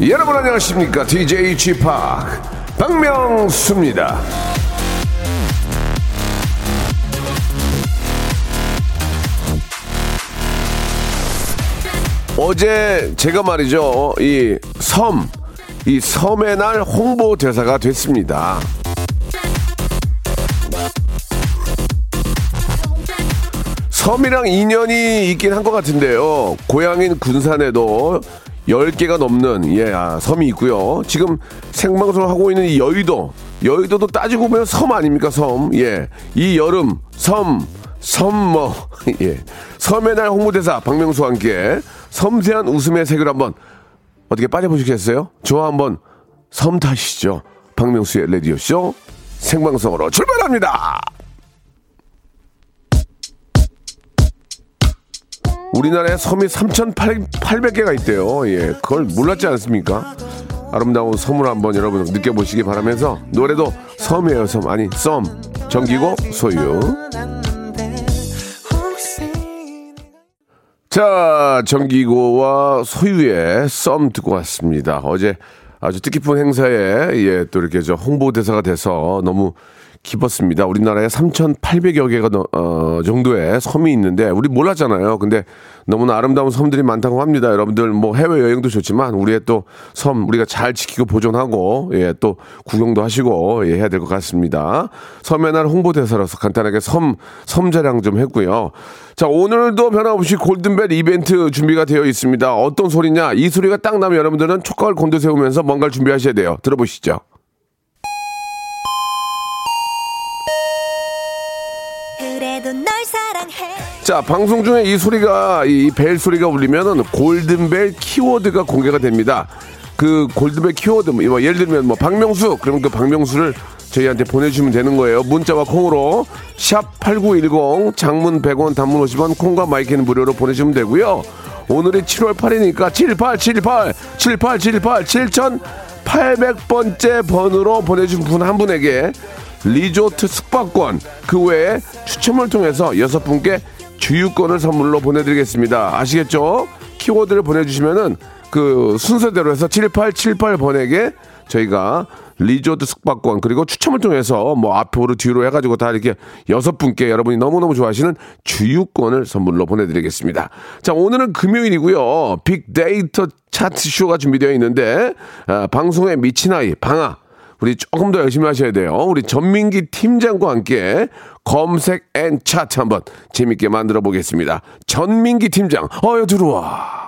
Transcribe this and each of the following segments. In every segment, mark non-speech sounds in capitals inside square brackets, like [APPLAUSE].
여러분 안녕하십니까? DJ G 팍 박명수입니다. 어제 제가 말이죠 이 섬 이 섬의 날 홍보 대사가 됐습니다. 섬이랑 인연이 있긴 한 것 같은데요. 고향인 군산에도 10개가 넘는 예, 아, 섬이 있고요. 지금 생방송을 하고 있는 이 여의도, 여의도도 따지고 보면 섬 아닙니까, 섬. 예. 이 여름, 섬, 섬 뭐, [LAUGHS] 예. 섬의 날 홍보대사 박명수와 함께 섬세한 웃음의 세계를 한번 어떻게 빠져보시겠어요? 저와 한번 섬 타시죠. 박명수의 라디오쇼 생방송으로 출발합니다! 우리나라에 섬이 3,800개가 있대요. 예, 그걸 몰랐지 않습니까? 아름다운 섬을 한번 여러분 느껴보시기 바라면서 노래도 섬이에요, 섬. 아니, 썸. 정기고 소유. 자, 정기고와 소유의 썸 듣고 왔습니다. 어제 아주 뜻깊은 행사에 예, 또 이렇게 저 홍보대사가 돼서 너무 기뻤습니다. 우리나라에 3,800여 개가 어, 정도의 섬이 있는데 우리 몰랐잖아요. 근데 너무나 아름다운 섬들이 많다고 합니다. 여러분들 뭐 해외 여행도 좋지만 우리의 또 섬 우리가 잘 지키고 보존하고 예, 또 구경도 하시고 예, 해야 될 것 같습니다. 섬의 날 홍보대사로서 간단하게 섬, 섬 자랑 좀 했고요. 자, 오늘도 변함없이 골든벨 이벤트 준비가 되어 있습니다. 어떤 소리냐? 이 소리가 딱 나면 여러분들은 촉각을 곤두세우면서 뭔가를 준비하셔야 돼요. 들어보시죠. 자, 방송 중에 이 소리가, 이 벨 소리가 울리면은 골든벨 키워드가 공개가 됩니다. 그 골든벨 키워드, 뭐 예를 들면 뭐 박명수, 그러면 그 박명수를 저희한테 보내주시면 되는 거예요. 문자와 콩으로 샵 8910 장문 100원 단문 50원 콩과 마이크는 무료로 보내주시면 되고요. 오늘이 7월 8일이니까 7878 7878 7800번째 번호로 보내준 분 한 분에게 리조트 숙박권 그 외에 추첨을 통해서 여섯 분께 주유권을 선물로 보내드리겠습니다. 아시겠죠? 키워드를 보내주시면은 그 순서대로 해서 7878번에게 저희가 리조트 숙박권 그리고 추첨을 통해서 뭐 앞으로 뒤로 해가지고 다 이렇게 여섯 분께 여러분이 너무너무 좋아하시는 주유권을 선물로 보내드리겠습니다. 자 오늘은 금요일이고요. 빅데이터 차트 쇼가 준비되어 있는데 아, 방송에 미친 아이 방아 우리 조금 더 열심히 하셔야 돼요. 우리 전민기 팀장과 함께 검색 and 차트 한번 재밌게 만들어 보겠습니다. 전민기 팀장, 어여 들어와.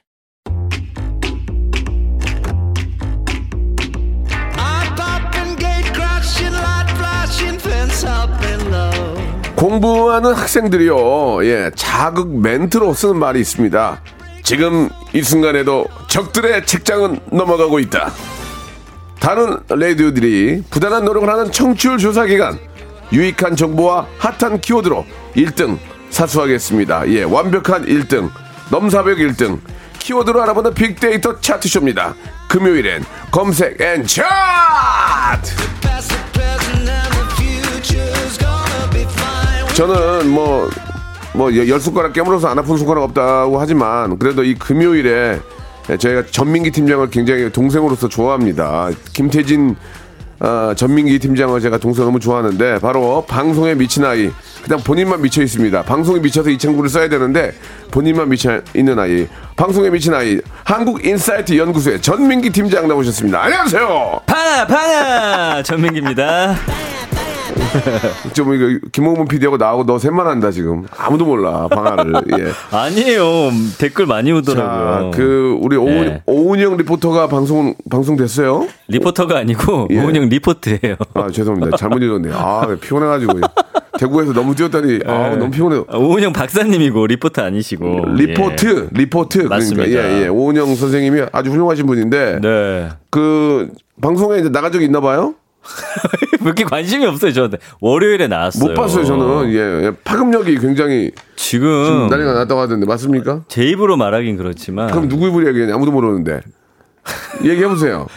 공부하는 학생들이요, 예, 자극 멘트로 쓰는 말이 있습니다. 지금 이 순간에도 적들의 책장은 넘어가고 있다. 다른 레디오들이 부단한 노력을 하는 청취율 조사 기간, 유익한 정보와 핫한 키워드로 1등 사수하겠습니다. 예, 완벽한 1등, 넘사벽 1등, 키워드로 알아보는 빅데이터 차트쇼입니다. 금요일엔 검색 and 차트! 저는 뭐, 뭐, 열 손가락 깨물어서 안 아픈 손가락 없다고 하지만, 그래도 이 금요일에 저희가 전민기 팀장을 굉장히 동생으로서 좋아합니다. 김태진, 아, 전민기 팀장을 제가 동생 너무 좋아하는데, 바로 방송에 미친 아이. 그냥 본인만 미쳐 있습니다. 방송에 미쳐서 이 친구를 써야 되는데, 본인만 미쳐 있는 아이. 방송에 미친 아이. 한국 인사이트 연구소의 전민기 팀장 나오셨습니다. 안녕하세요! 방아 방아 전민기입니다. [LAUGHS] 좀 이거 김홍문 PD하고 나하고 너 셋만 한다 지금 아무도 몰라 방아를. 예. [LAUGHS] 아니에요. 댓글 많이 오더라고요. 자, 그 우리 오은 네. 오은영 리포터가 방송 방송 됐어요? 리포터가 아니고 예. 오은영 리포트예요. 아 죄송합니다 잘못 읽었네요. 아 피곤해가지고 대구에서 너무 뛰었다니 아 네. 너무 피곤해요. 아, 오은영 박사님이고 리포터 아니시고. 리포트 리포트 맞습니다. 그러니까 예 예 오은영 선생님이 아주 훌륭하신 분인데 예. 네. 그 방송에 이제 나간 적이 있나 봐요? [LAUGHS] 왜 이렇게 관심이 없어요, 저한테. 월요일에 나왔어요. 못 봤어요 저는 예, 예. 파급력이 굉장히 지금 지금 난리가 났다고 하던데 맞습니까? 제 입으로 말하긴 그렇지만. 그럼 누구 입으로 얘기하냐 아무도 모르는데 얘기해 보세요.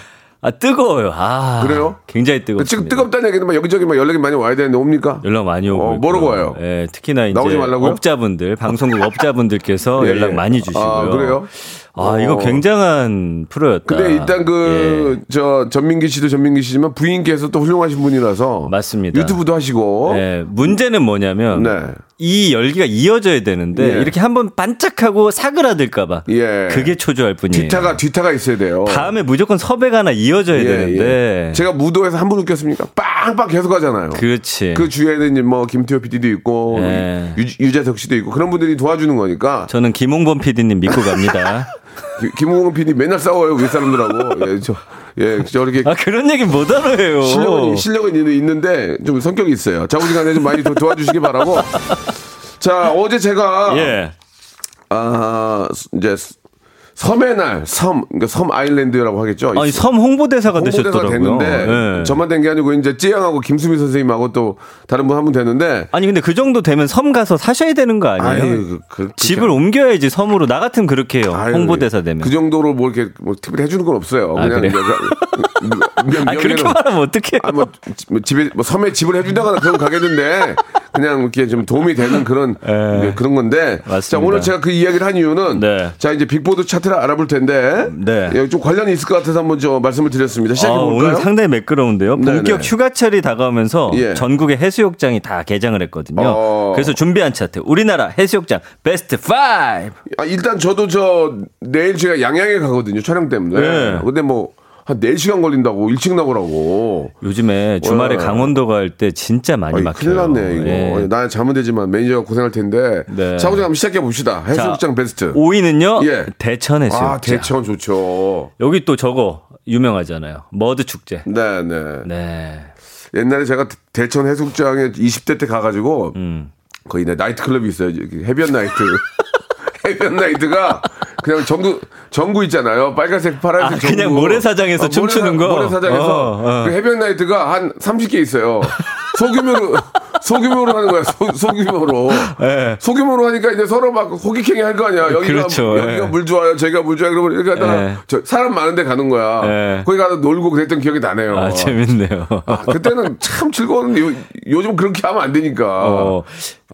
아, 뜨거워요. 아. 그래요? 굉장히 뜨겁습니다. 지금 뜨겁다는 얘기는 막 여기저기 막 연락이 많이 와야 되는데 옵니까? 연락 많이 오고. 어, 뭐라고. 와요? 예, 특히나 이제? 업자분들, 방송국 [LAUGHS] 업자분들께서 예, 연락 예. 많이 주시고요. 아, 그래요? 아, 이거 어. 굉장한 프로였다. 근데 일단 그 예. 저 전민기 씨도 전민기 씨지만 부인께서 또 훌륭하신 분이라서 맞습니다. 유튜브도 하시고 예, 문제는 뭐냐면 네. 이 열기가 이어져야 되는데 예. 이렇게 한번 반짝하고 사그라들까봐 예. 그게 초조할 뿐이에요. 뒤타가 뒤타가 있어야 돼요. 다음에 무조건 섭외가 하나 이어져야 예, 되는데 예. 제가 무도에서 한분 웃겼습니까? 빵빵 계속 하잖아요. 그렇지. 그 주위에는 뭐 김태호 PD도 있고 예. 유, 유재석 씨도 있고 그런 분들이 도와주는 거니까 저는 김홍범 PD님 믿고 갑니다. 기- 김홍원 PD 맨날 싸워요 윗 사람들하고 [LAUGHS] 예, 저, 예, 저렇게 아 그런 얘기 못 알아요. 실력은 실력은 있는- 있는데 좀 성격이 있어요. 자우지간에 좀 많이 도, 도와주시기 바라고. 자 어제 제가 예. 아 이제 섬의 날, 섬, 그러니까 섬 아일랜드라고 하겠죠. 아니 섬 홍보대사가 되셨더라고요. 됐는데 예. 저만 된 게 아니고 이제 찌양하고 김수미 선생님하고 또 다른 분 한분 됐는데 아니 근데 그 정도 되면 섬 가서 사셔야 되는 거 아니에요? 아유, 그- 그- 집을 옮겨야지 섬으로 나 같으면 그렇게 해요. 아유, 홍보대사 되면. 그 정도로 뭐 이렇게 뭐 특별히 해주는 건 없어요. 아, 그냥 그래요? 이제 그냥 [LAUGHS] 아 그렇게 말하면 어떡해요? 아, 뭐, 지- 뭐 집에, 뭐 섬에 집을 해준다거나 그런 가게인데, 그냥 이렇게 좀 도움이 되는 그런, 예. 네, 그런 건데. 자, 맞습니다. 오늘 제가 그 이야기를 한 이유는, 네. 자, 이제 빅보드 차트 를 알아볼 텐데, 네. 여기 좀 관련이 있을 것 같아서 한번 저 말씀을 드렸습니다. 아, 시작해 볼까요? 오늘 상당히 매끄러운데요. 본격 네네. 휴가철이 다가오면서 예. 전국의 해수욕장이 다 개장을 했거든요. 어. 그래서 준비한 차트 우리나라 해수욕장 베스트 5. 아, 일단 저도 저, 내일 제가 양양에 가거든요. 촬영 때문에. 네. 근데 뭐, 한 4시간 걸린다고 일찍 나오라고. 요즘에 주말에 와. 강원도 갈 때 진짜 많이 아이, 막혀요. 큰일 났네, 이거. 예. 나 자면 되지만 매니저가 고생할 텐데. 네. 자, 우리 한번 시작해 봅시다. 해수욕장 베스트. 5위는요. 예. 대천 해수욕장. 아, 대천 좋죠. 여기 또 저거 유명하잖아요. 머드 축제. 네, 네. 네. 옛날에 제가 대천 해수욕장에 20대 때 가가지고 음. 네, 나이트클럽이 있어요. 해변 나이트. [LAUGHS] [LAUGHS] 해변 나이트가 그냥 전구 전구 있잖아요. 빨간색, 파란색 아, 전구. 그냥 모래사장에서 춤추는 거? 모래사장에서 어, 어. 그 해변 나이트가 한 30개 있어요. [LAUGHS] 소규모로 소규모로 하는 거야. 소, 규모로 예. 소규모로 하니까 이제 서로 막 호기행위 할거 아니야. 여기가 그렇죠. 여기가 예. 물 좋아요. 저희가 물 좋아요. 그러면 이렇게 하다가 예. 저 사람 많은데 가는 거야. 예. 거기 가서 놀고 그랬던 기억이 나네요. 아, 재밌네요. 아, 그때는 참 즐거웠는데 요, 요즘 그렇게 하면 안 되니까. 어,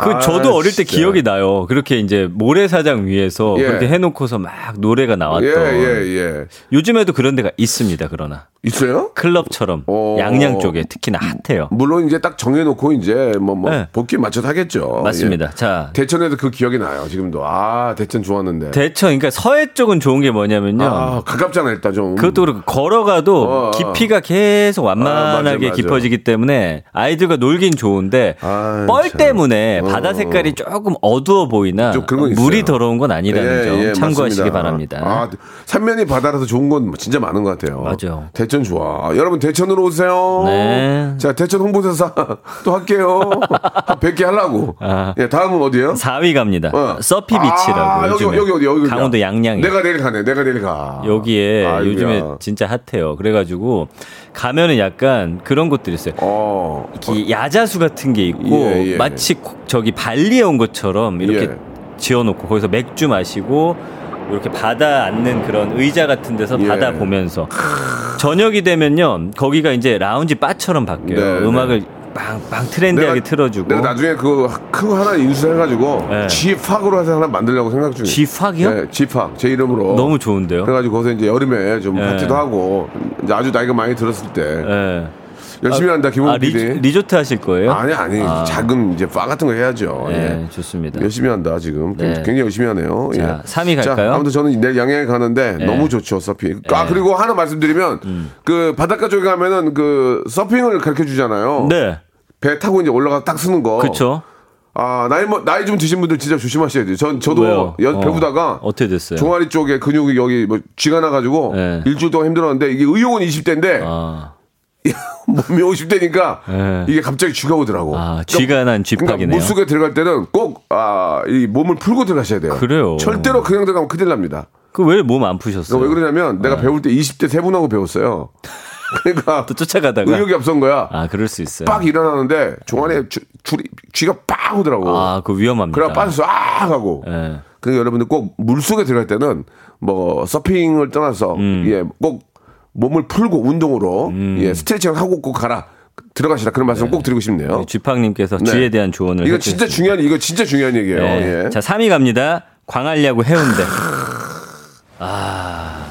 그 아, 저도 어릴 때 진짜. 기억이 나요. 그렇게 이제 모래사장 위에서 예. 그렇게 해놓고서 막 노래가 나왔던. 예, 예, 예. 요즘에도 그런 데가 있습니다. 그러나 있어요? 클럽처럼 어. 양양 쪽에 특히나 핫해요. 물론 이제 딱 정해놓고 이제 뭐, 뭐, 네. 복귀 맞춰서 하겠죠. 맞습니다. 예. 자 대천에도 그 기억이 나요, 지금도. 아, 대천 좋았는데. 대천 그러니까 서해 쪽은 좋은 게 뭐냐면요. 아, 가깝잖아, 일단 좀. 그것도 그렇고 걸어가도 어. 깊이가 계속 아, 맞아, 완만하게 맞아. 깊어지기 때문에 아이들과 놀긴 좋은데 아, 뻘 참. 때문에 어. 바다 색깔이 조금 어두워 보이나. 물이 더러운 건 아니라는 점 예, 참고하시기 맞습니다. 바랍니다. 아, 삼면이 바다라서 좋은 건 진짜 많은 것 같아요. 맞아. 대천 좋아. 여러분, 대천으로 오세요. 네. 자, 대천 홍보대사 [LAUGHS] 또 할게요. 한 100개 하려고. 아. 예, 다음은 어디예요 4위 갑니다. 어. 서피 비치라고 아, 여기, 여기 어디, 여기. 강원도 양양에 내가 내일 가네, 내가 내일 가. 여기에 아이고야. 요즘에 진짜 핫해요. 그래 가지고 가면은 약간 그런 것들이 있어요. 어. 이 야자수 같은 게 있고 예, 예. 마치 고- 저기 발리에 온 것처럼 이렇게 예. 지어놓고 거기서 맥주 마시고 이렇게 바다 앉는 그런 의자 같은 데서 예. 바다 보면서 저녁이 되면요 거기가 이제 라운지 바처럼 바뀌어요. 네, 음악을 빵빵 트렌디하게 틀어주고 내가 나중에 그큰거 하나 인수해가지고 네. G팍으로 해서 하나 만들려고 생각 중이에요. G팍이요? 네, G팍 제 이름으로. 너무 좋은데요. 그래가지고 거기서 이제 여름에 좀 네. 파티도 하고 이제 아주 나이가 많이 들었을 때 예. 열심히 한다 김홍 아, 리, PD. 리조트 하실 거예요? 아니 아니 아. 작은 이제 바 같은 거 해야죠. 네, 예. 좋습니다. 열심히 한다 지금 네. 굉장히 열심히 하네요. 자, 예. 3위 갈까요? 자, 아무튼 저는 내일 양양에 가는데 네. 너무 좋죠 서핑. 아 네. 그리고 하나 말씀드리면 그 바닷가 쪽에 가면은 그 서핑을 가르쳐 주잖아요. 네. 배 타고 이제 올라가 딱 서는 거. 그쵸? 아 나이 뭐 나이 좀 드신 분들 진짜 조심하셔야 돼요. 전 저도? 연, 어. 배우다가 어떻게 됐어요? 종아리 쪽에 근육이 여기 뭐 쥐가 나가지고 네. 일주일 동안 힘들었는데 이게 의욕은 20대인데 아, [LAUGHS] 몸이 50대니까 네. 이게 갑자기 쥐가 오더라고. 아, 쥐가 난 쥐팍이네요. 그러니까 물속에 들어갈 때는 꼭 아, 이 몸을 풀고 들어가셔야 돼요. 그래요. 절대로 그냥 들어가면 큰일 납니다. 그 왜 몸 안 푸셨어요? 그러니까 왜 그러냐면 내가 배울 때 20대 세 분하고 배웠어요. [LAUGHS] 그러니까 또 쫓아가다가. 의욕이 앞선 거야. 아, 그럴 수 있어요. 빡 일어나는데 종아리에 주, 줄이, 쥐가 빡 오더라고. 아, 그 위험합니다. 그래 빠졌어 아 하고. 예. 그러니까 여러분들 꼭 물속에 들어갈 때는 뭐 서핑을 떠나서 음. 예, 꼭 몸을 풀고 운동으로 예, 스트레칭을 하고 꼭 가라. 들어가시라 그런 말씀 꼭 드리고 싶네요. 쥐팡님께서 네. 쥐에 대한 조언을. 이거. 진짜 중요한 이거 진짜 중요한 얘기예요. 네. 예. 자, 3위 갑니다. 광안리하고 해운대. 아,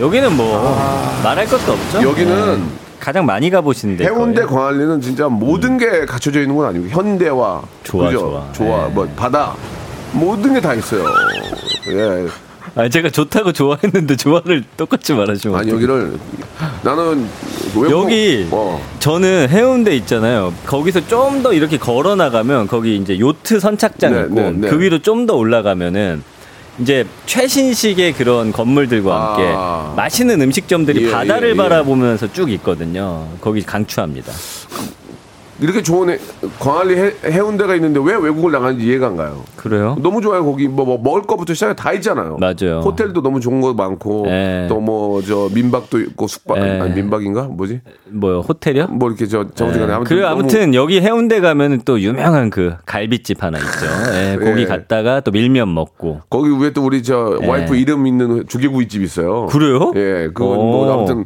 여기는 뭐 말할 것도 없죠. 여기는 네. 가장 많이 가보시는데. 해운대 광안리는 진짜 모든 게 갖춰져 있는 건 아니고 현대와 음. 좋아, 그죠? 좋아. 네. 뭐 바다 모든 게 다 있어요. 예. 아, 제가 좋다고 좋아했는데 좋아를 똑같이 말하시면. 아니. 여기를 나는 외국- 여기 어. 저는 해운대 있잖아요. 거기서 좀 더 이렇게 걸어 나가면 거기 이제 요트 선착장 네, 있고 네, 네. 그 위로 좀 더 올라가면은 이제 최신식의 그런 건물들과 함께 아. 맛있는 음식점들이 예, 바다를 예, 예. 바라보면서 쭉 있거든요. 거기 강추합니다. 이렇게 좋은 해, 광안리 해, 해운대가 있는데 왜 외국을 나가는지 이해가 안 가요. 그래요? 너무 좋아요. 거기 뭐, 뭐 먹을 거부터 시작해 다 있잖아요. 맞아요. 호텔도 너무 좋은 거 많고 예. 또뭐 저 민박도 있고 숙박 예. 아니 민박인가 뭐지? 뭐요? 호텔이요? 뭐 이렇게 저 정지간에 아무튼 그리고 너무- 아무튼 여기 해운대 가면은 또 유명한 그 갈비집 하나 있죠. 예, [LAUGHS] 거기 예. 갔다가 또 밀면 먹고. 거기 위에 또 우리 저 예. 와이프 이름 있는 조개구이집 있어요. 그래요? 예, 그건 오. 뭐 아무튼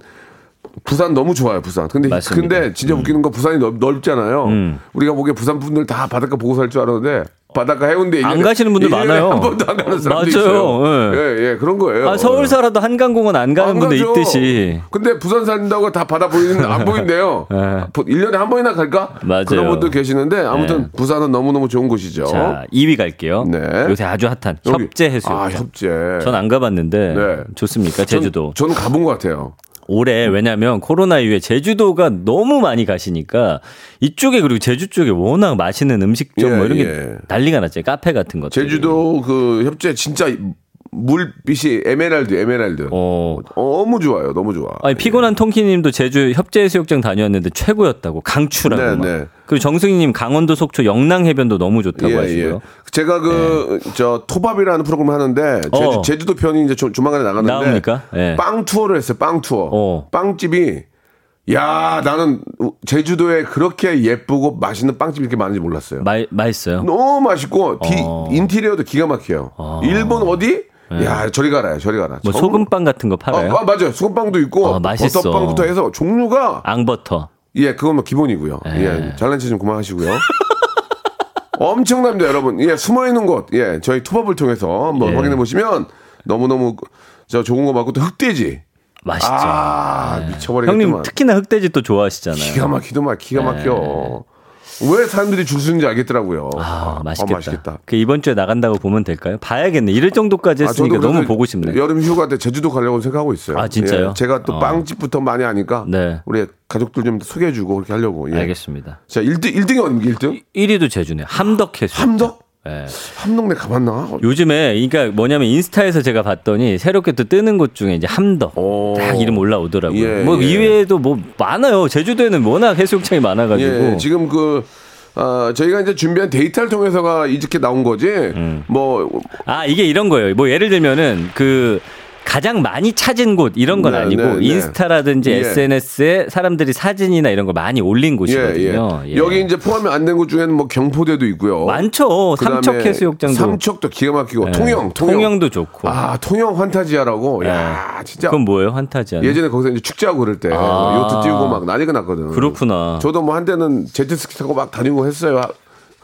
부산 너무 좋아요, 부산. 근데 맞습니다. 근데 진짜 웃기는 건 부산이 넓, 넓잖아요. 음. 우리가 보기에 부산 분들 다 바닷가 보고 살 줄 알았는데 바닷가 해운대 안 가시는 분들 일년에 [LAUGHS] 많아요. 한 번도 안 가는 사람도 맞아요. 예. 예, 예, 그런 거예요. 아, 서울 살아도 한강공원 안 가는 안 분들 가죠. 있듯이. 근데 부산 산다고 다 바다 보이는 안 보인대요. [LAUGHS] 예. 1년에 한 번이나 갈까? 맞아요. 그런 분들 계시는데 아무튼 부산은 너무너무 좋은 곳이죠. 자, 2위 갈게요. 네. 요새 아주 핫한 여기. 협재 해수욕장. 아, 협재. 전 안 가봤는데 네. 좋습니까? 제주도. 전, 저는 가본 것 같아요. 올해 왜냐면 코로나 이후에 제주도가 너무 많이 가시니까 이쪽에 그리고 제주 쪽에 워낙 맛있는 음식점 예, 뭐 이런 게 예. 난리가 났죠. 카페 같은 것들. 제주도 그 협재 진짜 물빛이 에메랄드, 에메랄드. 어. 너무 좋아요, 너무 좋아. 아니 피곤한 통키님도 제주 협재해수욕장 다녔는데 최고였다고 강추라고. 네, 막. 네. 그리고 정승희님 강원도 속초 영랑 해변도 너무 좋다고 예, 하시고요. 예. 제가 그, 저, 토밥이라는 프로그램을 하는데, 제주, 어. 제주도 편이 이제 조, 조만간에 나가는데, 나옵니까? 예. 빵 투어를 했어요, 빵 투어. 어. 빵집이, 야 나는 제주도에 그렇게 예쁘고 맛있는 빵집이 이렇게 많은지 몰랐어요. 마, 맛있어요. 너무 맛있고, 디- 어. 인테리어도 기가 막혀요. 일본 어디? 야, 저리 가라, 저리 가라. 뭐 정- 소금빵 같은 거 팔아요? 아, 아, 맞아요. 소금빵도 있고, 어, 맛있어. 버터빵부터 해서 종류가 앙버터. 예, 그건 뭐 기본이고요. 예, 잘난 체좀 그만하시고요. 엄청납니다, 여러분. 예, 숨어 있는 곳, 예, 저희 투밥을 통해서 한번 예. 확인해 보시면 너무 너무 저 좋은 거 맞고 또 흑돼지. 맛있죠. 아, 미쳐버리겠구만. 형님 특히나 흑돼지 또 좋아하시잖아요. 기가 막히더만 기가 막혀. 왜 사람들이 줄 서는지 알겠더라고요. 아, 맛있겠다. 맛있겠다. 그 이번 주에 나간다고 보면 될까요? 봐야겠네. 이럴 정도까지 아, 했으니까 저도 너무 보고 싶네. 여름 휴가 때 제주도 가려고 생각하고 있어요. 아, 진짜요? 예, 제가 또 어. 빵집부터 많이 하니까 네. 우리 가족들 좀 소개해 주고 그렇게 하려고. 예. 알겠습니다. 자, 1등, 1등이 어딥니까, 1등? 1위도 제주네. 함덕 해수. 함덕? 예. 함덕내 가봤나? 요즘에 그러니까 뭐냐면 인스타에서 제가 봤더니 새롭게 또 뜨는 곳 중에 이제 함덕 오. 딱 이름 올라오더라고요. 예, 뭐 예. 이외에도 뭐 많아요. 제주도에는 워낙 해수욕장이 많아가지고 예, 지금 그, 어, 저희가 이제 준비한 데이터를 통해서가 이렇게 나온 거지. 음. 뭐, 아 이게 이런 거예요. 뭐 예를 들면은 그 가장 많이 찾은 곳 이런 건 네, 아니고 네, 네. 인스타라든지 예. SNS에 사람들이 사진이나 이런 걸 많이 올린 예, 곳이거든요. 예. 예. 여기 이제 포함이 안 된 곳 중에는 뭐 경포대도 있고요. 많죠. 그다음에 삼척 해수욕장도 삼척도 기가 막히고 예. 통영, 통영. 통영 도 좋고. 아, 통영 환타지아라고. 예. 야, 진짜. 그건 뭐예요? 환타지아. 예전에 거기서 이제 축제하고 그럴 때 아. 요트 띄우고 막 난리가 났거든. 그렇구나. 저도 뭐 한때는 제트스키 타고 막 다니고 했어요.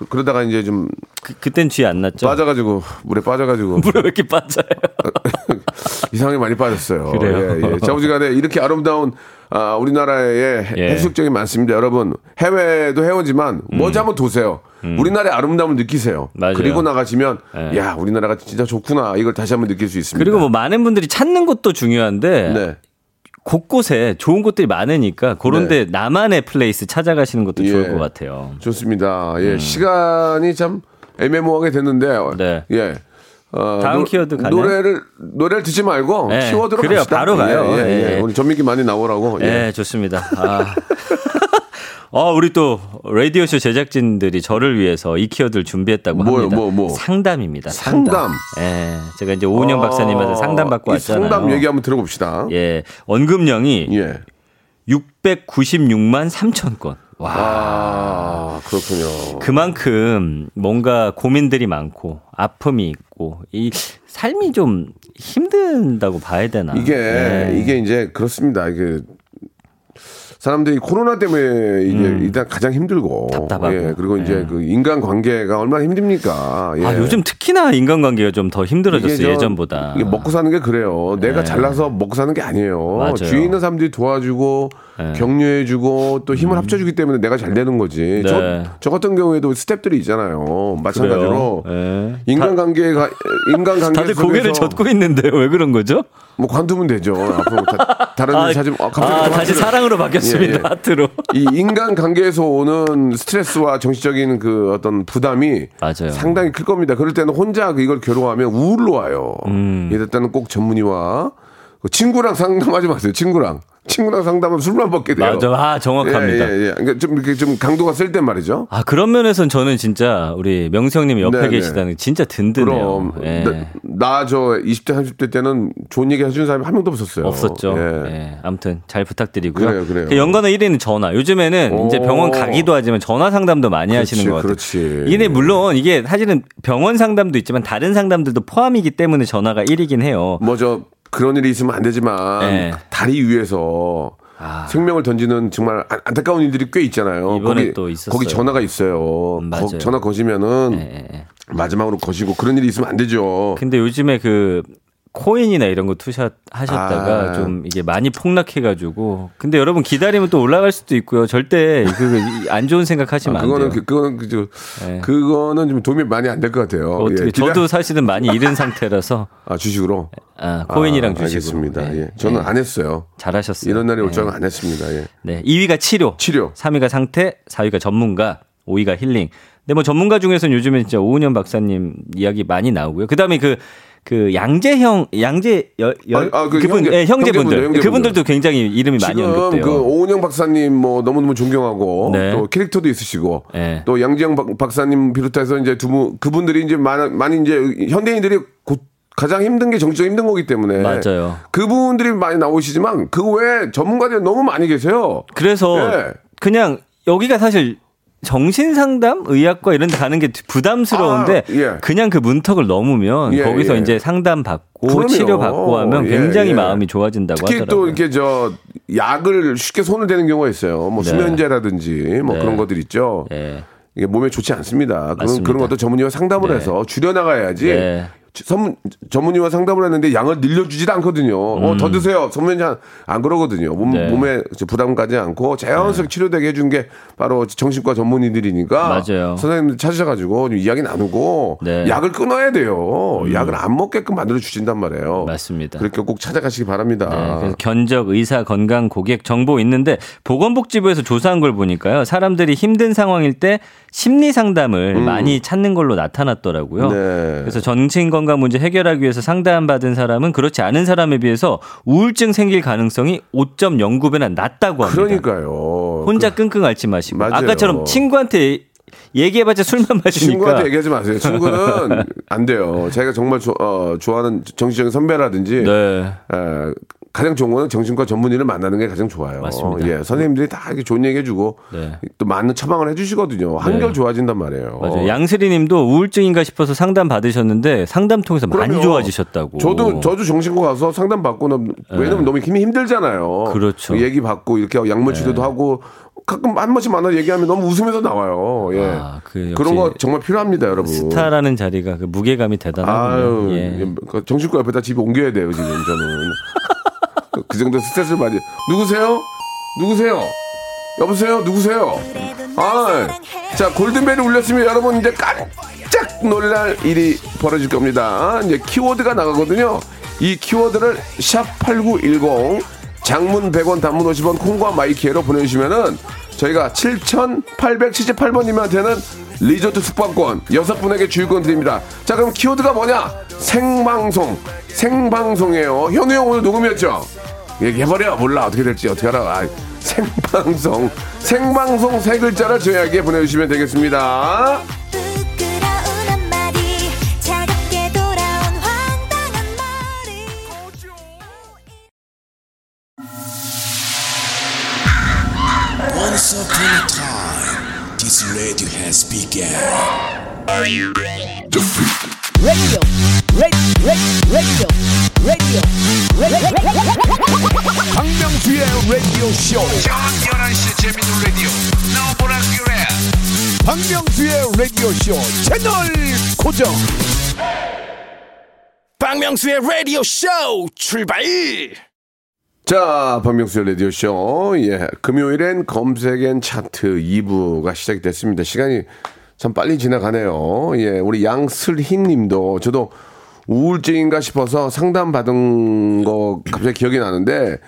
그- 그러다가 이제 좀 그, 그땐 쥐 안 났죠. 빠져가지고 물에 빠져가지고 [LAUGHS] 물에 왜 이렇게 빠져요? [LAUGHS] 이상하게 많이 빠졌어요. 그래요? 예, 예. 자부지간에 이렇게 아름다운 아, 우리나라에 해- 예. 해수욕장이 많습니다. 여러분 해외도 해오지만 먼저 한번 도세요. 우리나라의 아름다움을 느끼세요. 음. 맞아요. 그리고 나가시면 예. 야 우리나라가 진짜 좋구나 이걸 다시 한번 느낄 수 있습니다. 그리고 뭐 많은 분들이 찾는 것도 중요한데 네. 곳곳에 좋은 곳들이 많으니까 그런데 네. 나만의 place 찾아가시는 것도 좋을 예. 것 같아요. 좋습니다. 예, 시간이 참 애매모호하게 됐는데, 음. 네. 예. 어, 다음 노- 키워드 가나요? 노래를 노래를 듣지 말고 네, 키워드로 그래요. 갑시다. 바로 가요. 예, 예, 예. 예. 오늘 전민기 많이 나오라고. 예. 예, 좋습니다. 아. [LAUGHS] 어, 우리 또 라디오쇼 제작진들이 저를 위해서 이 키워드를 준비했다고 뭐요, 합니다. 뭐, 뭐? 상담입니다. 상담. 예, 제가 이제 오은영 박사님한테 상담 받고 아, 이 왔잖아요. 상담 얘기 한번 들어봅시다. 예, 언급량이 예. 696만 3천 건. 와. 아, 그렇군요. 그만큼 뭔가 고민들이 많고 아픔이 있고 이 삶이 좀 힘든다고 봐야 되나? 이게 예. 이게 이제 그렇습니다. 이게 사람들이 코로나 때문에 이게 일단 가장 힘들고 음. 답답하고. 예, 그리고 이제 예. 그 인간 관계가 얼마나 힘듭니까? 예. 아, 요즘 특히나 인간 관계가 좀 더 힘들어졌어요 예전보다. 이게 먹고 사는 게 그래요. 내가 네. 잘나서 먹고 사는 게 아니에요. 맞아요. 주위에 있는 사람들이 도와주고 네. 격려해주고 또 힘을 합쳐주기 때문에 내가 잘 되는 거지. 네. 저, 저 같은 경우에도 스탭들이 있잖아요. 마찬가지로? 예. 인간관계가 인간관계 다들 고개를 젓고 있는데 왜 그런 거죠? 뭐 관두면 되죠. 앞으로 다, 다른 일 찾으면 아, 갑자기 아, 또 다시 사랑으로 바뀌었습니다. 예, 예. 하트로. 이 인간 관계에서 오는 스트레스와 정신적인 그 어떤 부담이 맞아요. 상당히 클 겁니다. 그럴 때는 혼자 이걸 괴로워하면 우울로 와요. 음. 이럴 때는 꼭 전문의와 그 친구랑 상담하지 마세요. 친구랑 친구랑 상담하면 술만 먹게 돼요. 맞아. 아, 정확합니다. 예, 예, 예. 그러니까 좀 이렇게 좀 강도가 쓸때 말이죠. 아 그런 면에서는 저는 진짜 우리 명수 형님이 옆에 네, 네. 계시다는 게 진짜 든든해요. 그럼 예. 나저 20대 30대 때는 좋은 얘기 해주는 사람이 한 명도 없었어요. 없었죠. 예. 예. 아무튼 잘 부탁드리고요. 그래요, 그래요. 그 연관어 1위는 전화. 요즘에는 오. 이제 병원 가기도 하지만 전화 상담도 많이 그렇지, 하시는 것 같아요. 그렇지. 이게 물론 이게 사실은 병원 상담도 있지만 다른 상담들도 포함이기 때문에 전화가 1위긴 해요. 뭐저 그런 일이 있으면 안 되지만 네. 다리 위에서 아. 생명을 던지는 정말 안- 안타까운 일들이 꽤 있잖아요. 거기. 거기 전화가 있어요. 음, 거-. 전화 거시면은 예, 예. 마지막으로 거시고 그런 일이 있으면 안 되죠. 근데 요즘에 그 코인이나 이런 거 투자 하셨다가 아. 좀 이게 많이 폭락해가지고 근데 여러분 기다리면 또 올라갈 수도 있고요. 절대 그 안 좋은 생각하시면 아, 안 그거는 돼요. 그, 그거는 그, 저, 네. 그거는 좀 도움이 많이 안 될 것 같아요. 어떻게 예, 기다- 저도 사실은 많이 잃은 상태라서 [LAUGHS] 아 주식으로 아, 코인이랑 아, 주식으로 알겠습니다. 네. 예. 저는 네. 안 했어요. 잘하셨어요. 이런 날이 올 네. 줄은 안 했습니다. 예. 네. 2위가 치료, 치료. 3위가 상태, 4위가 전문가, 5위가 힐링. 근데 뭐 전문가 중에서는 요즘에 진짜 오은현 박사님 이야기 많이 나오고요. 그다음에 그 그 양재형 양재 여, 여, 아, 아, 그 그분 형제- 예, 형제분들 형제분들. 그분들도 굉장히 이름이 많이 언급돼요. 그 오은영 박사님 뭐 너무너무 존경하고 네. 또 캐릭터도 있으시고 네. 또 양지영 박- 박사님 비롯해서 이제 두분 그분들이 이제 많이, 많이 이제 현대인들이 곧 가장 힘든 게 정치적 힘든 거기 때문에 맞아요. 그분들이 많이 나오시지만 그 외에 전문가들이 너무 많이 계세요. 그래서 예. 그냥 여기가 사실 정신 상담, 의학과 이런 데 가는 게 부담스러운데 아, 예. 그냥 그 문턱을 넘으면 예, 거기서 예. 이제 상담 받고 그럼요. 치료 받고 하면 예, 굉장히 예. 마음이 좋아진다고 특히 또 하더라고요. 이렇게 저 약을 쉽게 손을 대는 경우가 있어요. 뭐 네. 수면제라든지 뭐 네. 그런 것들 있죠. 예. 이게 몸에 좋지 않습니다. 그런, 맞습니다. 그런 것도 전문의와 상담을 네. 해서 줄여 나가야지. 네. 전, 전문의와 상담을 했는데 양을 늘려주지도 않거든요. 어, 더 드세요. 선배님 안, 안 그러거든요. 몸, 음. 네. 몸에 부담 가지 않고 자연스럽게 치료되게 해준 게 바로 정신과 전문의들이니까. 맞아요. 선생님들 찾으셔가지고 좀 이야기 나누고 네. 음. 약을 끊어야 돼요. 약을 안 먹게끔 만들어 주신단 말이에요. 맞습니다. 그렇게 꼭 찾아가시기 바랍니다. 네, 그래서 견적, 의사, 건강, 고객 정보 있는데 보건복지부에서 조사한 걸 보니까요. 사람들이 힘든 상황일 때 심리 상담을 많이 찾는 걸로 나타났더라고요. 음. 네. 그래서 정신 건강 문제 해결하기 위해서 상담받은 사람은 그렇지 않은 사람에 비해서 우울증 생길 가능성이 5.09배나 낮다고 합니다. 그러니까요. 혼자 그 끙끙 앓지 마시고 맞아요. 아까처럼 친구한테 얘기해봤자 술만 마시니까 친구한테 얘기하지 마세요. 친구는 안 돼요. 자기가 정말 조- 어, 좋아하는 정신적인 선배라든지 네. 에, 가장 좋은 거는 정신과 전문의를 만나는 게 가장 좋아요. 맞습니다. 예, 선생님들이 다 이렇게 좋은 얘기 해주고 네. 또 많은 처방을 해주시거든요. 한결 좋아진단 말이에요. 맞아요. 양슬이 님도 우울증인가 싶어서 상담 받으셨는데 상담 통해서 많이 그럼요. 좋아지셨다고. 저도 저도 정신과 가서 상담 받고는 왜냐면 너무 힘이 힘들잖아요. 네. 그렇죠. 얘기 받고 이렇게 약물 치료도 하고 가끔 한 번씩 만나 얘기하면 너무 웃으면서 나와요. 예. 아, 그 역시 그런 거 정말 필요합니다, 여러분. 스타라는 자리가 그 무게감이 대단하군요. 아유, 예. 그 정신과 옆에다 집에 옮겨야 돼요, 지금 저는. 그- 그 정도 스트레스를 많이. 누구세요? 누구세요? 여보세요? 누구세요? 아, 자, 골든벨이 울렸으면 여러분 이제 깜짝 놀랄 일이 벌어질 겁니다. 이제 키워드가 나가거든요. 이 키워드를 샵 8910 장문 100원, 단문 50원, 콩과 my K로 보내주시면은 저희가 7,878번님한테는 리조트 숙박권 여섯 분에게 주유권 드립니다. 자, 그럼 키워드가 뭐냐? 생방송. 생방송이에요. 현우 형 오늘 녹음이었죠? 얘기해버려. 몰라. 어떻게 될지 어떻게 알아. 아, 생방송. 생방송 세 글자를 저희에게 보내주시면 되겠습니다. 부끄러운 한마디 차 갑게 돌아온 황당한 말을 Once upon a time, this radio has begun. 박명수의 라디오 쇼. 박명수의 라디오 쇼 채널 고정. 박명수의 라디오 쇼 출발. 자, 박명수의 라디오쇼. 예. 금요일엔 검색엔 차트 2부가 시작이 됐습니다. 시간이 참 빨리 지나가네요. 예. 우리 양슬희 님도 저도 우울증인가 싶어서 상담 받은 거 갑자기 기억이 나는데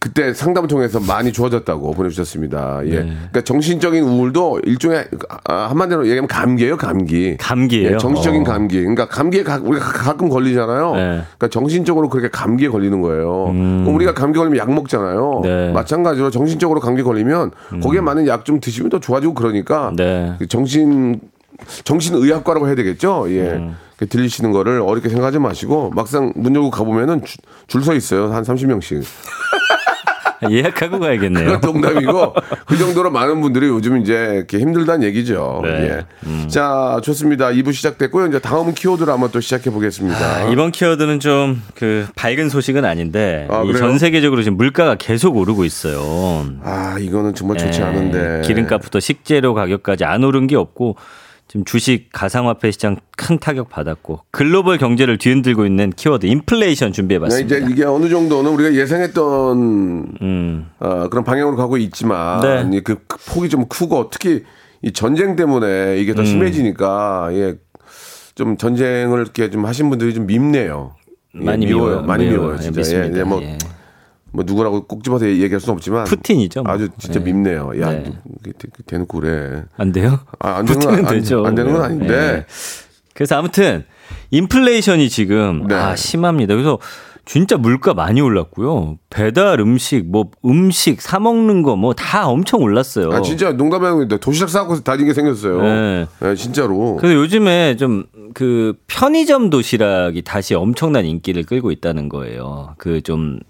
그때 상담을 통해서 많이 좋아졌다고 보내주셨습니다. 예. 그러니까 정신적인 우울도 일종의 아, 한마디로 얘기하면 감기예요, 감기. 감기예요? 예, 정신적인 어. 감기. 그러니까 감기에 가, 우리가 가- 가끔 걸리잖아요. 네. 그러니까 정신적으로 그렇게 감기에 걸리는 거예요. 그럼 우리가 감기 걸리면 약 먹잖아요. 음. 네. 음. 마찬가지로 정신적으로 감기 걸리면 거기에 맞는 약좀 드시면 더 좋아지고 그러니까 네. 그 정신 정신의학과라고 해야 되겠죠. 예. 음. 그 들리시는 거를 어렵게 생각하지 마시고 막상 문 열고 가보면은 줄서 있어요. 한 30명씩. [LAUGHS] [LAUGHS] 예약하고 가야겠네요. 그건 농담이고 그 정도로 많은 분들이 요즘 이제 이렇게 힘들다는 얘기죠. 네. 예. 자, 좋습니다. 2부 시작됐고요. 이제 다음 키워드로 한번 또 시작해 보겠습니다. 아, 이번 키워드는 좀 그 밝은 소식은 아닌데 아? 전 세계적으로 지금 물가가 계속 오르고 있어요. 아, 이거는 정말 좋지 예, 않은데. 기름값부터 식재료 가격까지 안 오른 게 없고 지금 주식 가상화폐 시장 큰 타격 받았고 글로벌 경제를 뒤흔들고 있는 키워드 인플레이션 네, 준비해봤습니다. 이제 이게 어느 정도는 우리가 예상했던 음, 어, 그런 방향으로 가고 있지만 네. 이그 폭이 좀 크고 특히 이 전쟁 때문에 이게 음. 더 심해지니까 예, 좀 전쟁을 이렇게 좀 하신 분들이 좀 밉네요. 예, 많이 미워요. 많이 미워요. 미워요. 진짜. 예, 예. 예, 뭐, 예. 뭐 누구라고 꼭 집어서 얘기할 수는 없지만 푸틴이죠. 뭐. 아주 진짜 예. 밉네요. 야, 네. 그 대놓고 그래. 안 돼요? 아, 안 되는 건 안- 되죠. 안 되는 건 네. 아닌데. 네. 그래서 아무튼 인플레이션이 지금 네. 아, 심합니다. 그래서 진짜 물가 많이 올랐고요. 배달 음식, 뭐 음식 사 먹는 거 뭐 다 엄청 올랐어요. 아 진짜 농담이 아니고 도시락 싸고 다니게 생겼어요. 네. 예, 진짜로. 그래서 요즘에 좀 그 편의점 도시락이 다시 엄청난 인기를 끌고 있다는 거예요. 그 좀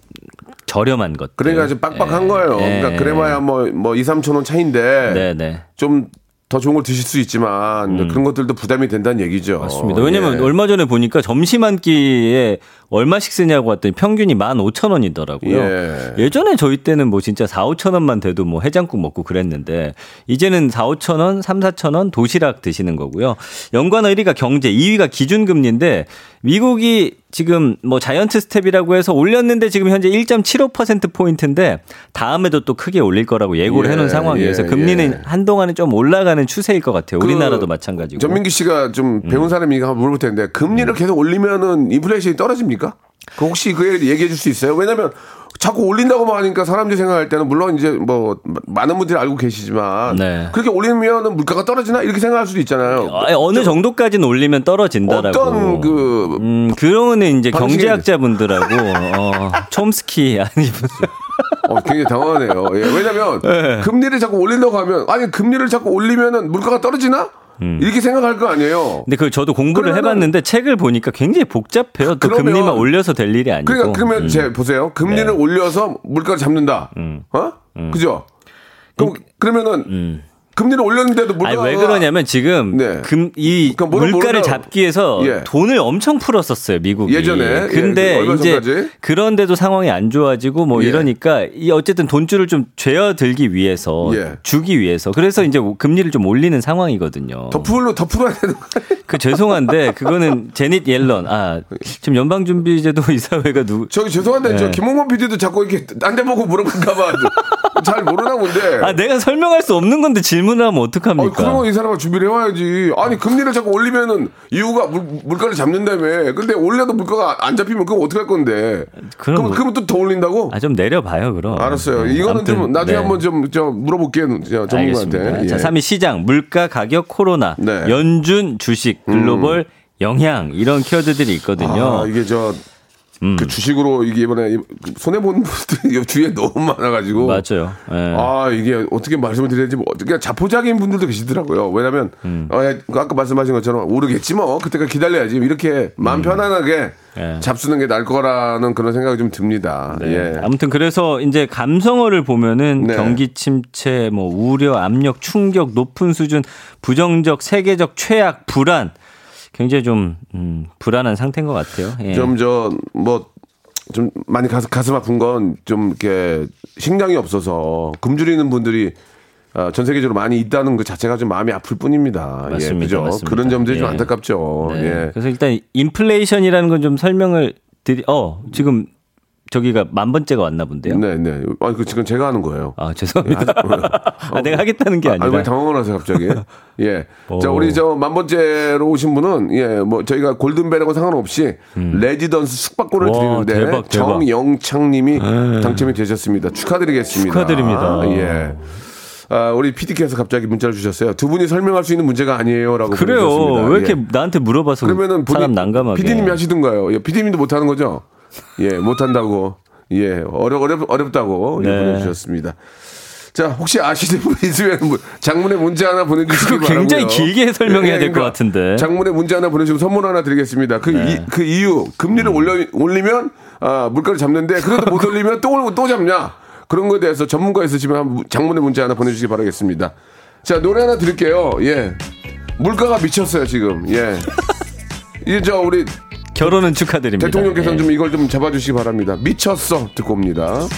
저렴한 것들. 그러니까 좀 빡빡한 예. 거예요. 예. 그러니까 그래봐야 뭐, 뭐 2, 3천 원 차인데 네네. 좀더 좋은 걸 드실 수 있지만 그런 것들도 부담이 된다는 얘기죠. 음. 맞습니다. 왜냐면 예. 얼마 전에 보니까 점심 한 끼에 얼마씩 쓰냐고 했더니 평균이 15,000원이더라고요. 예. 예. 전에 저희 때는 뭐 진짜 4, 5천원만 돼도 뭐 해장국 먹고 그랬는데 이제는 4, 5천원, 3, 4천원 도시락 드시는 거고요. 연관 1위가 경제, 2위가 기준금리인데 미국이 지금 뭐 자이언트 스텝이라고 해서 올렸는데 지금 현재 1.75% 포인트인데 다음에도 또 크게 올릴 거라고 예고를 예, 해놓은 상황이어서 예, 금리는 예. 한동안은 좀 올라가는 추세일 것 같아요. 우리나라도 그 마찬가지고. 전민기 씨가 좀 음. 배운 사람이 한번 물어볼 텐데 금리를 계속 올리면은 인플레이션이 떨어집니까? 그 혹시 그 얘기해 줄 수 있어요? 왜냐면 자꾸 올린다고만 하니까 사람들이 생각할 때는 물론 이제 뭐 많은 분들이 알고 계시지만 네. 그렇게 올리면은 물가가 떨어지나 이렇게 생각할 수도 있잖아요. 아, 어느 정도까지는 올리면 떨어진다라고. 어떤 그 음, 그런 이제 경제학자분들하고 어, 촘스키 [LAUGHS] 아니 어, 굉장히 당황하네요. 예, 왜냐면 네. 금리를 자꾸 올린다고 하면 아니 금리를 자꾸 올리면은 물가가 떨어지나? 이렇게 생각할 거 아니에요. 근데 그 저도 공부를 그러면은- 해봤는데 책을 보니까 굉장히 복잡해요. 또 그러면- 금리만 올려서 될 일이 아니고. 그러니까 그러면 음. 제 보세요. 금리를 네. 올려서 물가를 잡는다. 어? 그죠? 그럼 그러면은 금리를 올렸는데도 음. 아니 물가가 왜 그러냐면 지금 네. 금, 이 그러니까 물가를 모르나- 잡기 위해서 예. 돈을 엄청 풀었었어요 미국이. 예전에. 근데 예, 이제 전까지. 그런데도 상황이 안 좋아지고 뭐 예. 이러니까 이 어쨌든 돈줄을 좀 죄어들기 위해서 예. 주기 위해서 그래서 이제 금리를 좀 올리는 상황이거든요. 더 풀로 더 풀어야 되는 거 아니에요? 그 죄송한데 그거는 제닛 옐런 아 지금 연방준비제도 [LAUGHS] 이사회가 누구 저기 죄송한데 저 예. 김홍범 PD도 자꾸 이렇게 딴 데 보고 물어볼까봐 잘 모르나 뭔데? 아, 내가 설명할 수 없는 건데 질문 을 하면 아, 어떡합니까? 그런 거이 사람은 준비를 해와야지. 아니, 금리를 자꾸 올리면은 이유가 물, 물가를 잡는다며. 근데 올려도 물가가 안 잡히면 그럼 어떡할 건데? 그럼 그럼, 뭐- 그러면 또더 올린다고? 아, 좀 내려봐요, 그럼. 알았어요. 네, 이거는 좀 아무튼, 나중에 네. 한번 좀, 저 물어볼게요. 저 전문가한테. 예. 자, 3위 시장, 물가, 가격, 코로나, 네. 음. 연준, 주식, 글로벌, 영향 이런 키워드들이 있거든요. 아, 이게 저, 음. 그 주식으로 이게 이번에 손해보는 분들이 [LAUGHS] 주위에 너무 많아가지고. 맞아요. 예. 아, 이게 어떻게 말씀을 드려야 되지, 뭐, 어떻게 자포자기인 분들도 계시더라고요. 왜냐면, 음. 그 아까 말씀하신 것처럼 오르겠지 뭐, 그때까지 기다려야지. 이렇게 마음 편안하게 음. 예. 잡수는 게 나을 거라는 그런 생각이 좀 듭니다. 네. 예. 아무튼 그래서 이제 감성어를 보면은 네. 경기 침체, 뭐 우려, 압력, 충격, 높은 수준, 부정적, 세계적 최악, 불안. 굉장히 좀 음, 불안한 상태인 것 같아요. 예. 좀, 저, 뭐, 좀 많이 가슴, 가슴 아픈 건 좀 이렇게 식량이 없어서 굶주리는 분들이 아, 전 세계적으로 많이 있다는 그 자체가 좀 마음이 아플 뿐입니다. 맞습니다. 예, 그죠? 맞습니다. 그런 점들이 좀 예. 안타깝죠. 네. 예. 그래서 일단 인플레이션이라는 건 좀 설명을 드리. 어 지금 저기가 만 번째가 왔나 본데요. 네, 네. 아, 그 지금 제가 하는 거예요. 아 죄송합니다. [LAUGHS] 아, 내가 하겠다는 게 아, 왜 아니라. 당황을 하세요, 갑자기? [LAUGHS] 예. 자, 오. 우리 저 만 번째로 오신 분은, 예, 뭐, 저희가 골든벨하고 상관없이 레지던스 숙박권을 음. 와, 드리는데, 대박, 대박. 정영창 님이 당첨이 되셨습니다. 축하드리겠습니다. 축하드립니다. 예. 아, 우리 PD께서 갑자기 문자를 주셨어요. 두 분이 설명할 수 있는 문제가 아니에요라고. 그래요. 보내주셨습니다. 왜 이렇게 예. 나한테 물어봐서 그러면은 사람 난감하게. PD님이 하시든가요. 예, PD님도 못하는 거죠? 예, 못한다고. 예, 어렵, 어렵, 어렵다고 예, 네. 보내주셨습니다. 자, 혹시 아시는 분 있으면 뭐 장문의 문제 하나 보내주시기 바라고요. 굉장히 길게 설명해야 될것 같은데. 장문의 문제 하나 보내주시면 선물 하나 드리겠습니다. 그, 네. 이, 그 이유, 금리를 올려, 올리면, 아, 물가를 잡는데, 그래도 못 올리면 또, 올- 또 잡냐? 그런 거에 대해서 전문가 있으시면 장문의 문제 하나 보내주시기 바라겠습니다. 자, 노래 하나 드릴게요. 예. 물가가 미쳤어요, 지금. 예. [LAUGHS] 이제 저, 우리 결혼은 축하드립니다. 대통령께서는 예. 좀 이걸 좀 잡아주시기 바랍니다. 미쳤어. 듣고 옵니다.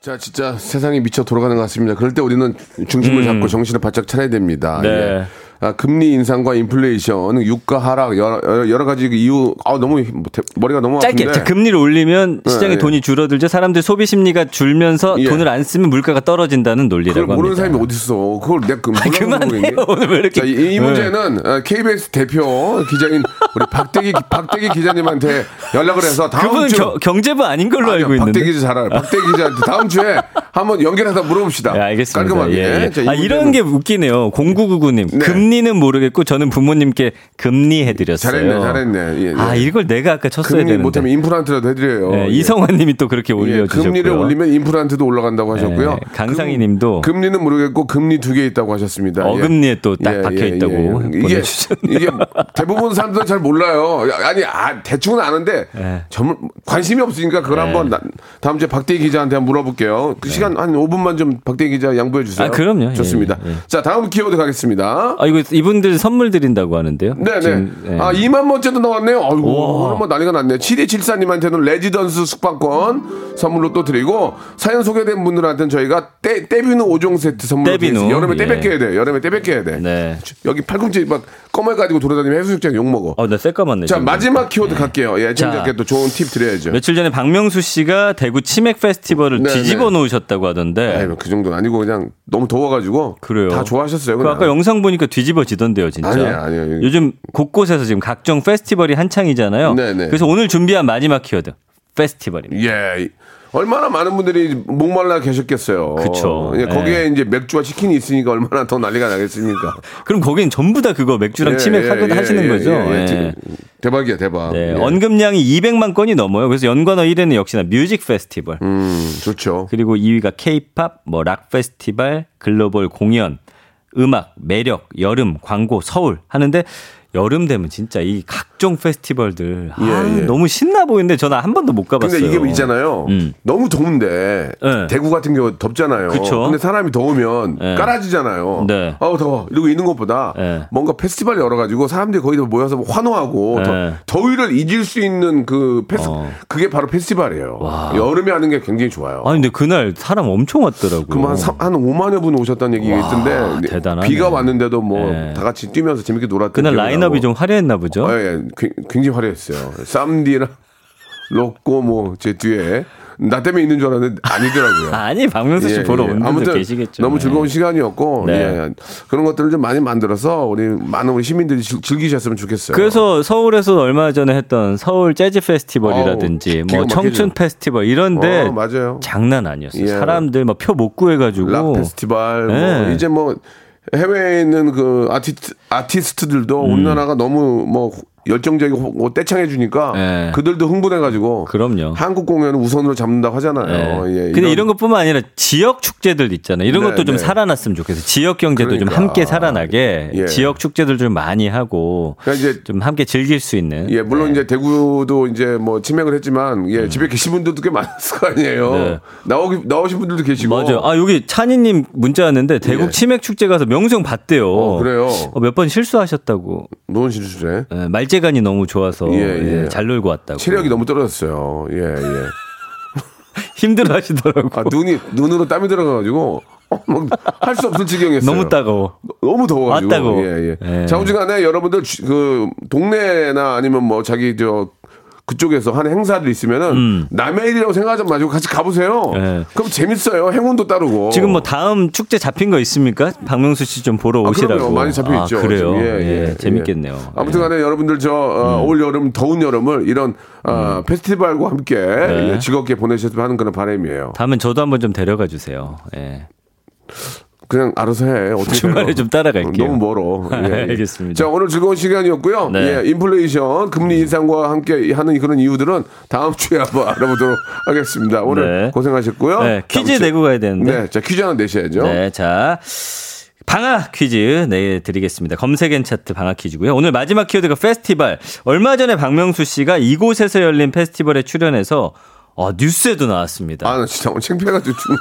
자, 진짜 세상이 미쳐 돌아가는 것 같습니다. 그럴 때 우리는 중심을 잡고 정신을 바짝 차려야 됩니다. 음. 네. 예. 아, 금리 인상과 인플레이션, 유가 하락 여러, 여러- 가지 그 이유. 아, 너무 대- 머리가 너무 짧게 아픈데. 자, 금리를 올리면 시장에 네. 돈이 줄어들죠. 사람들 소비 심리가 줄면서 예. 돈을 안 쓰면 물가가 떨어진다는 그걸 논리라고 모르는 합니다. 사람이 어디 있어? 그걸 내가 그 그만해요. 오늘 왜 이렇게 자, 이, 이 네. 문제는 어, KBS 대표 기자인 우리 박대기 박대기 기자님한테 연락을 해서 다음 주 겨- 경제부 아닌 걸로 아니요, 알고 있는데. 박대기 기자 잘 알아요. 박대기 기자한테 다음 주에 한번 연결해서 물어봅시다. 네, 알겠습니다. 깔끔하게. 예, 예. 자, 이 아, 이런 게 웃기네요. 0999님. 네. 금리는 모르겠고 저는 부모님께 금리 해드렸어요. 잘했네, 잘했네. 예, 예. 아, 이걸 내가 아까 쳤어야 되는데. 못하면 임플란트라도 해드려요. 네, 예. 이성환 님이 또 그렇게 예, 올려주셨고요. 금리를 올리면 임플란트도 올라간다고 하셨고요. 네, 강상희 님도 금, 리는 모르겠고 금리 두 개 있다고 하셨습니다. 예. 어금니에 또 딱 박혀 있다고 이게. 이게 대부분 사람들은 잘 몰라요. 아니 아, 대충은 아는데 네. 전문 관심이 없으니까 그걸 네. 한번 나- 다음 주에 박대기 기자한테 한번 물어볼게요. 그 시간 한 5분만 좀 박대기 기자 양보해 주세요. 아, 그럼요. 예, 좋습니다. 예, 예. 자 다음 키워드 가겠습니다. 아, 이거 이분들 선물 드린다고 하는데요. 네네. 지금, 예. 아, 2만 번째도 나왔네요. 아이고. 오늘 뭐 난리가 났네. 7274님한테는 레지던스 숙박권 선물로 또 드리고, 사연 소개된 분들한테는 저희가 떼, 떼비누 5종 세트 선물로 떼비누. 드리겠습니다. 여름에 예. 떼백해야 돼. 여름에 떼백해야 돼. 네. 여기 팔꿈치 막 꺼멀 가지고 돌아다니면 해수욕장 욕 먹어. 어, 나 새까맣네. 자, 지금. 마지막 키워드 갈게요. 예, 지금께 또 좋은 팁 드려야죠. 며칠 전에 박명수 씨가 대구 치맥 페스티벌을 네, 뒤집어 네. 놓으셨다고 하던데. 아이, 그 정도는 아니고 그냥 너무 더워가지고. 그래요. 다 좋아하셨어요. 그. 아까 영상 보니까 뒤집어지던데요, 진짜. 아니에요, 아니에요. 요즘 곳곳에서 지금 각종 페스티벌이 한창이잖아요. 네 네. 그래서 오늘 준비한 마지막 키워드 페스티벌입니다. 예. 얼마나 많은 분들이 목말라 계셨겠어요. 그쵸. 예, 거기에 예. 이제 맥주와 치킨이 있으니까 얼마나 더 난리가 나겠습니까? [LAUGHS] 그럼 거긴 전부 다 그거 맥주랑 예, 치맥 예, 예, 하시는 예, 거죠. 대박이야, 대박. 네, 예. 언급량이 200만 건이 넘어요. 그래서 연관어 1위는 역시나 뮤직 페스티벌. 음, 좋죠. 그리고 2위가 케이팝, 뭐 락 페스티벌, 글로벌 공연, 음악, 매력, 여름, 광고, 서울 하는데 여름 되면 진짜 이 각종 페스티벌들 아, 예, 예. 너무 신나 보이는데 저는 한 번도 못 가봤어요. 근데 이게 있잖아요. 음. 너무 더운데 네. 대구 같은 경우 덥잖아요. 그쵸. 근데 사람이 더우면 네. 까라지잖아요. 네. 아우 더워 이러고 있는 것보다 네. 뭔가 페스티벌 열어가지고 사람들이 거기다 모여서 환호하고 네. 더, 더위를 잊을 수 있는 그 페스 어. 그게 바로 페스티벌이에요. 와. 여름에 하는 게 굉장히 좋아요. 아니 근데 그날 사람 엄청 왔더라고요. 그럼 한, 삼- 한 5만여 분 오셨다는 얘기가 와, 있던데 대단하네. 비가 왔는데도 뭐 네. 다 같이 뛰면서 재밌게 놀았던 그날 라인업 이 나고. 좀 화려했나 보죠. 어, 예, 예. 굉- 굉장히 화려했어요. 쌈디랑 로꼬 뭐 제 뒤에 나 때문에 있는 줄 알았는데 아니더라고요. [LAUGHS] 아니 박명수 씨 예, 보러 예. 온 분들 계시겠죠. 너무 네. 즐거운 시간이었고 네. 예. 그런 것들을 좀 많이 만들어서 우리 많은 우리 시민들이 즐- 즐기셨으면 좋겠어요. 그래서 서울에서 얼마 전에 했던 서울 재즈 페스티벌이라든지 어우, 기가 뭐 청춘. 페스티벌 이런데 어, 맞아요. 장난 아니었어요. 예. 사람들 막 표 못 구해가지고 락 페스티벌 뭐 네. 이제 뭐 해외에 있는 그 아티스트 아티스트들도 음. 우리나라가 너무 뭐 열정적이고 뭐 떼창해 주니까 네. 그들도 흥분해 가지고 그럼요. 한국 공연을 우선으로 잡는다고 하잖아요. 네. 예, 근데 이런 것뿐만 아니라 지역 축제들 있잖아요. 이런 네, 것도 좀 네. 살아났으면 좋겠어요. 지역 경제도 좀 그러니까. 함께 살아나게 예. 지역 축제들 좀 많이 하고 그러니까 이제 좀 함께 즐길 수 있는. 예, 물론 네. 이제 대구도 이제 뭐 치맥을 했지만 예, 집에 계신 분들도 꽤 많았을 거 아니에요. 네. 나오기 나오신 분들도 계시고. 맞아요. 아 여기 찬이님 문자 왔는데 대국 예. 치맥 축제 가서 명수형 봤대요. 어, 그래요. 몇번 실수하셨다고. 노원 씨 주제. 예, 말재간이 너무 좋아서 예, 예. 예, 잘 놀고 왔다고. 체력이 너무 떨어졌어요. 예, 예. [LAUGHS] 힘들어 하시더라고. 아, 눈이 눈으로 땀이 들어가가지고 할수 없을 지경이었어요. 너무 따가워. 너무 더워가지고. 왔다고. 예, 예. 예. 자우지간에 여러분들 주- 그 동네나 아니면 뭐 자기 저 그쪽에서 하는 행사들 있으면은 남의 일이라고 생각하지 마시고 같이 가보세요. 음. 예. 그럼 재밌어요. 행운도 따르고. 지금 뭐 다음 축제 잡힌 거 있습니까? 박명수 씨 좀 보러 아, 오시라고. 그럼요. 많이 잡혀 있죠. 아, 그래요. 지금. 예, 재밌겠네요. 아무튼 간에 여러분들 저 음. 어, 올 여름 더운 여름을 이런 어, 페스티벌과 함께 네. 예, 즐겁게 보내셨으면 하는 그런 바람이에요. 다음엔 저도 한번 좀 데려가 주세요. 예. 그냥 알아서 해. 어떻게 [LAUGHS] 주말에? 좀 따라갈게요. 너무 멀어. [LAUGHS] 예, 예. 알겠습니다. 자 오늘 즐거운 시간이었고요. 네. 예, 인플레이션 금리 인상과 함께 하는 그런 이유들은 다음 주에 한번 [LAUGHS] 알아보도록 하겠습니다. 오늘 네. 고생하셨고요. 네, 퀴즈 내고 가야 되는데. 네, 자 퀴즈 하나 내셔야죠. 네, 자. 방학 퀴즈 내드리겠습니다. 검색엔 차트 방학 퀴즈고요. 오늘 마지막 키워드가 페스티벌. 얼마 전에 박명수 씨가 이곳에서 열린 페스티벌에 출연해서 어, 뉴스에도 나왔습니다. 아, 나 진짜 오늘 창피해가지고 죽는.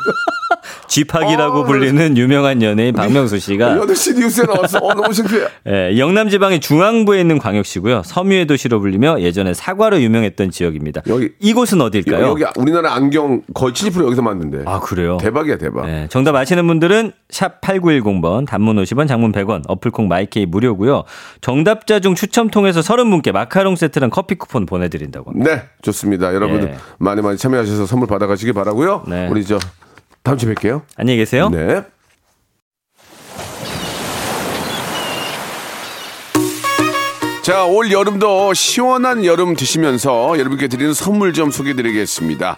쥐팍이라고 어, 불리는 유명한 연예인 박명수 씨가 8시 뉴스에 나왔어. 어, 너무 창피해. [LAUGHS] 예, 영남 지방의 중앙부에 있는 광역시고요. 섬유의 도시로 불리며 예전에 사과로 유명했던 지역입니다. 여기- 이곳은 어딜까요? 여기 우리나라 안경 거의 70% 여기서 만든대. 아, 그래요? 대박이야, 대박. 예, 정답 아시는 분들은 샵 8910번 단문 50원 장문 100원 어플콩 마이케이 무료고요. 정답자 중 추첨 통해서 30분께 마카롱 세트랑 커피 쿠폰 보내 드린다고 합니다. 네, 좋습니다. 여러분들 예. 많이 많이 참여하셔서 선물 받아 가시기 바라고요. 네. 우리 저 다음 주에 뵐게요. 안녕히 계세요. 네. 자, 올 여름도 시원한 여름 드시면서 여러분께 드리는 선물 좀 소개해 드리겠습니다.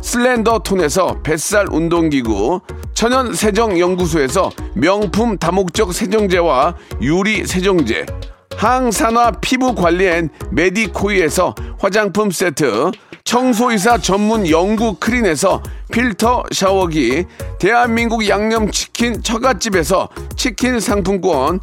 슬렌더 톤에서 뱃살 운동기구, 천연 세정 연구소에서 명품 다목적 세정제와 유리 세정제, 항산화 피부 관리엔 메디코이에서 화장품 세트, 청소이사 전문 영구 크린에서 필터 샤워기, 대한민국 양념치킨 처갓집에서 치킨 상품권,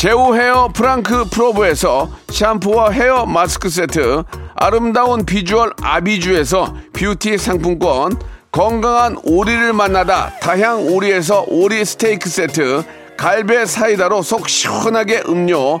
제오 헤어 프랑크 프로브에서 샴푸와 헤어 마스크 세트, 아름다운 비주얼 아비주에서 뷰티 상품권, 건강한 오리를 만나다 다향 오리에서 오리 스테이크 세트, 갈배 사이다로 속 시원하게 음료,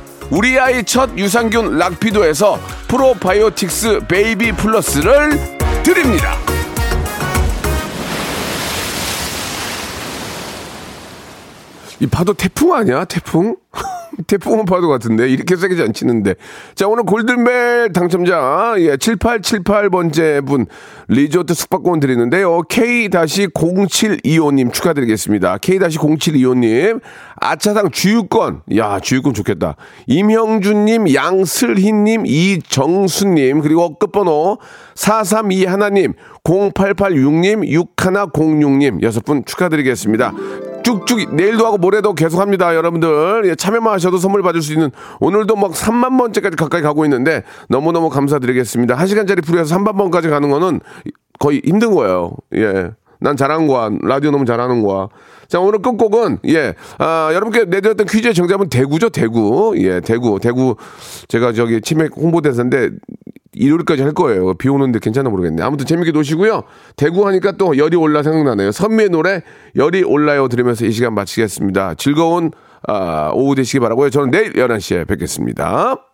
우리 아이 첫 유산균 락피도에서 프로바이오틱스 베이비 플러스를 드립니다. 이 파도 태풍 아니야? 태풍? [LAUGHS] 태풍은 파도 같은데 이렇게 세게 안 치는데. 자 오늘 골든벨 당첨자 예 7878번째 분 리조트 숙박권 드리는데요. K-0725님 축하드리겠습니다. K-0725님 아차상 주유권. 야 주유권 좋겠다. 임형준님 양슬희님 이정수님 그리고 끝번호 432 하나님 0886님 6106님 여섯 분 축하드리겠습니다 쭉쭉 내일도 하고 모레도 계속합니다 여러분들. 예, 참여만 하셔도 선물 받을 수 있는 오늘도 막 3만 번째까지 가까이 가고 있는데 너무너무 감사드리겠습니다. 1시간짜리 프로에서 3만 번까지 가는 거는 거의 힘든 거예요. 예 난 잘하는 거야. 라디오 너무 잘하는 거야. 자 오늘 끝곡은 예 아, 여러분께 내드렸던 퀴즈의 정답은 대구죠 대구. 예 대구. 대구 제가 저기 치맥 홍보대사인데 일요일까지 할 거예요. 비 오는데 괜찮아 모르겠네. 아무튼 재밌게 노시고요. 대구 하니까 또 열이 올라 생각나네요. 선미의 노래 열이 올라요 들으면서 이 시간 마치겠습니다. 즐거운 아, 오후 되시기 바라고요. 저는 내일 11시에 뵙겠습니다.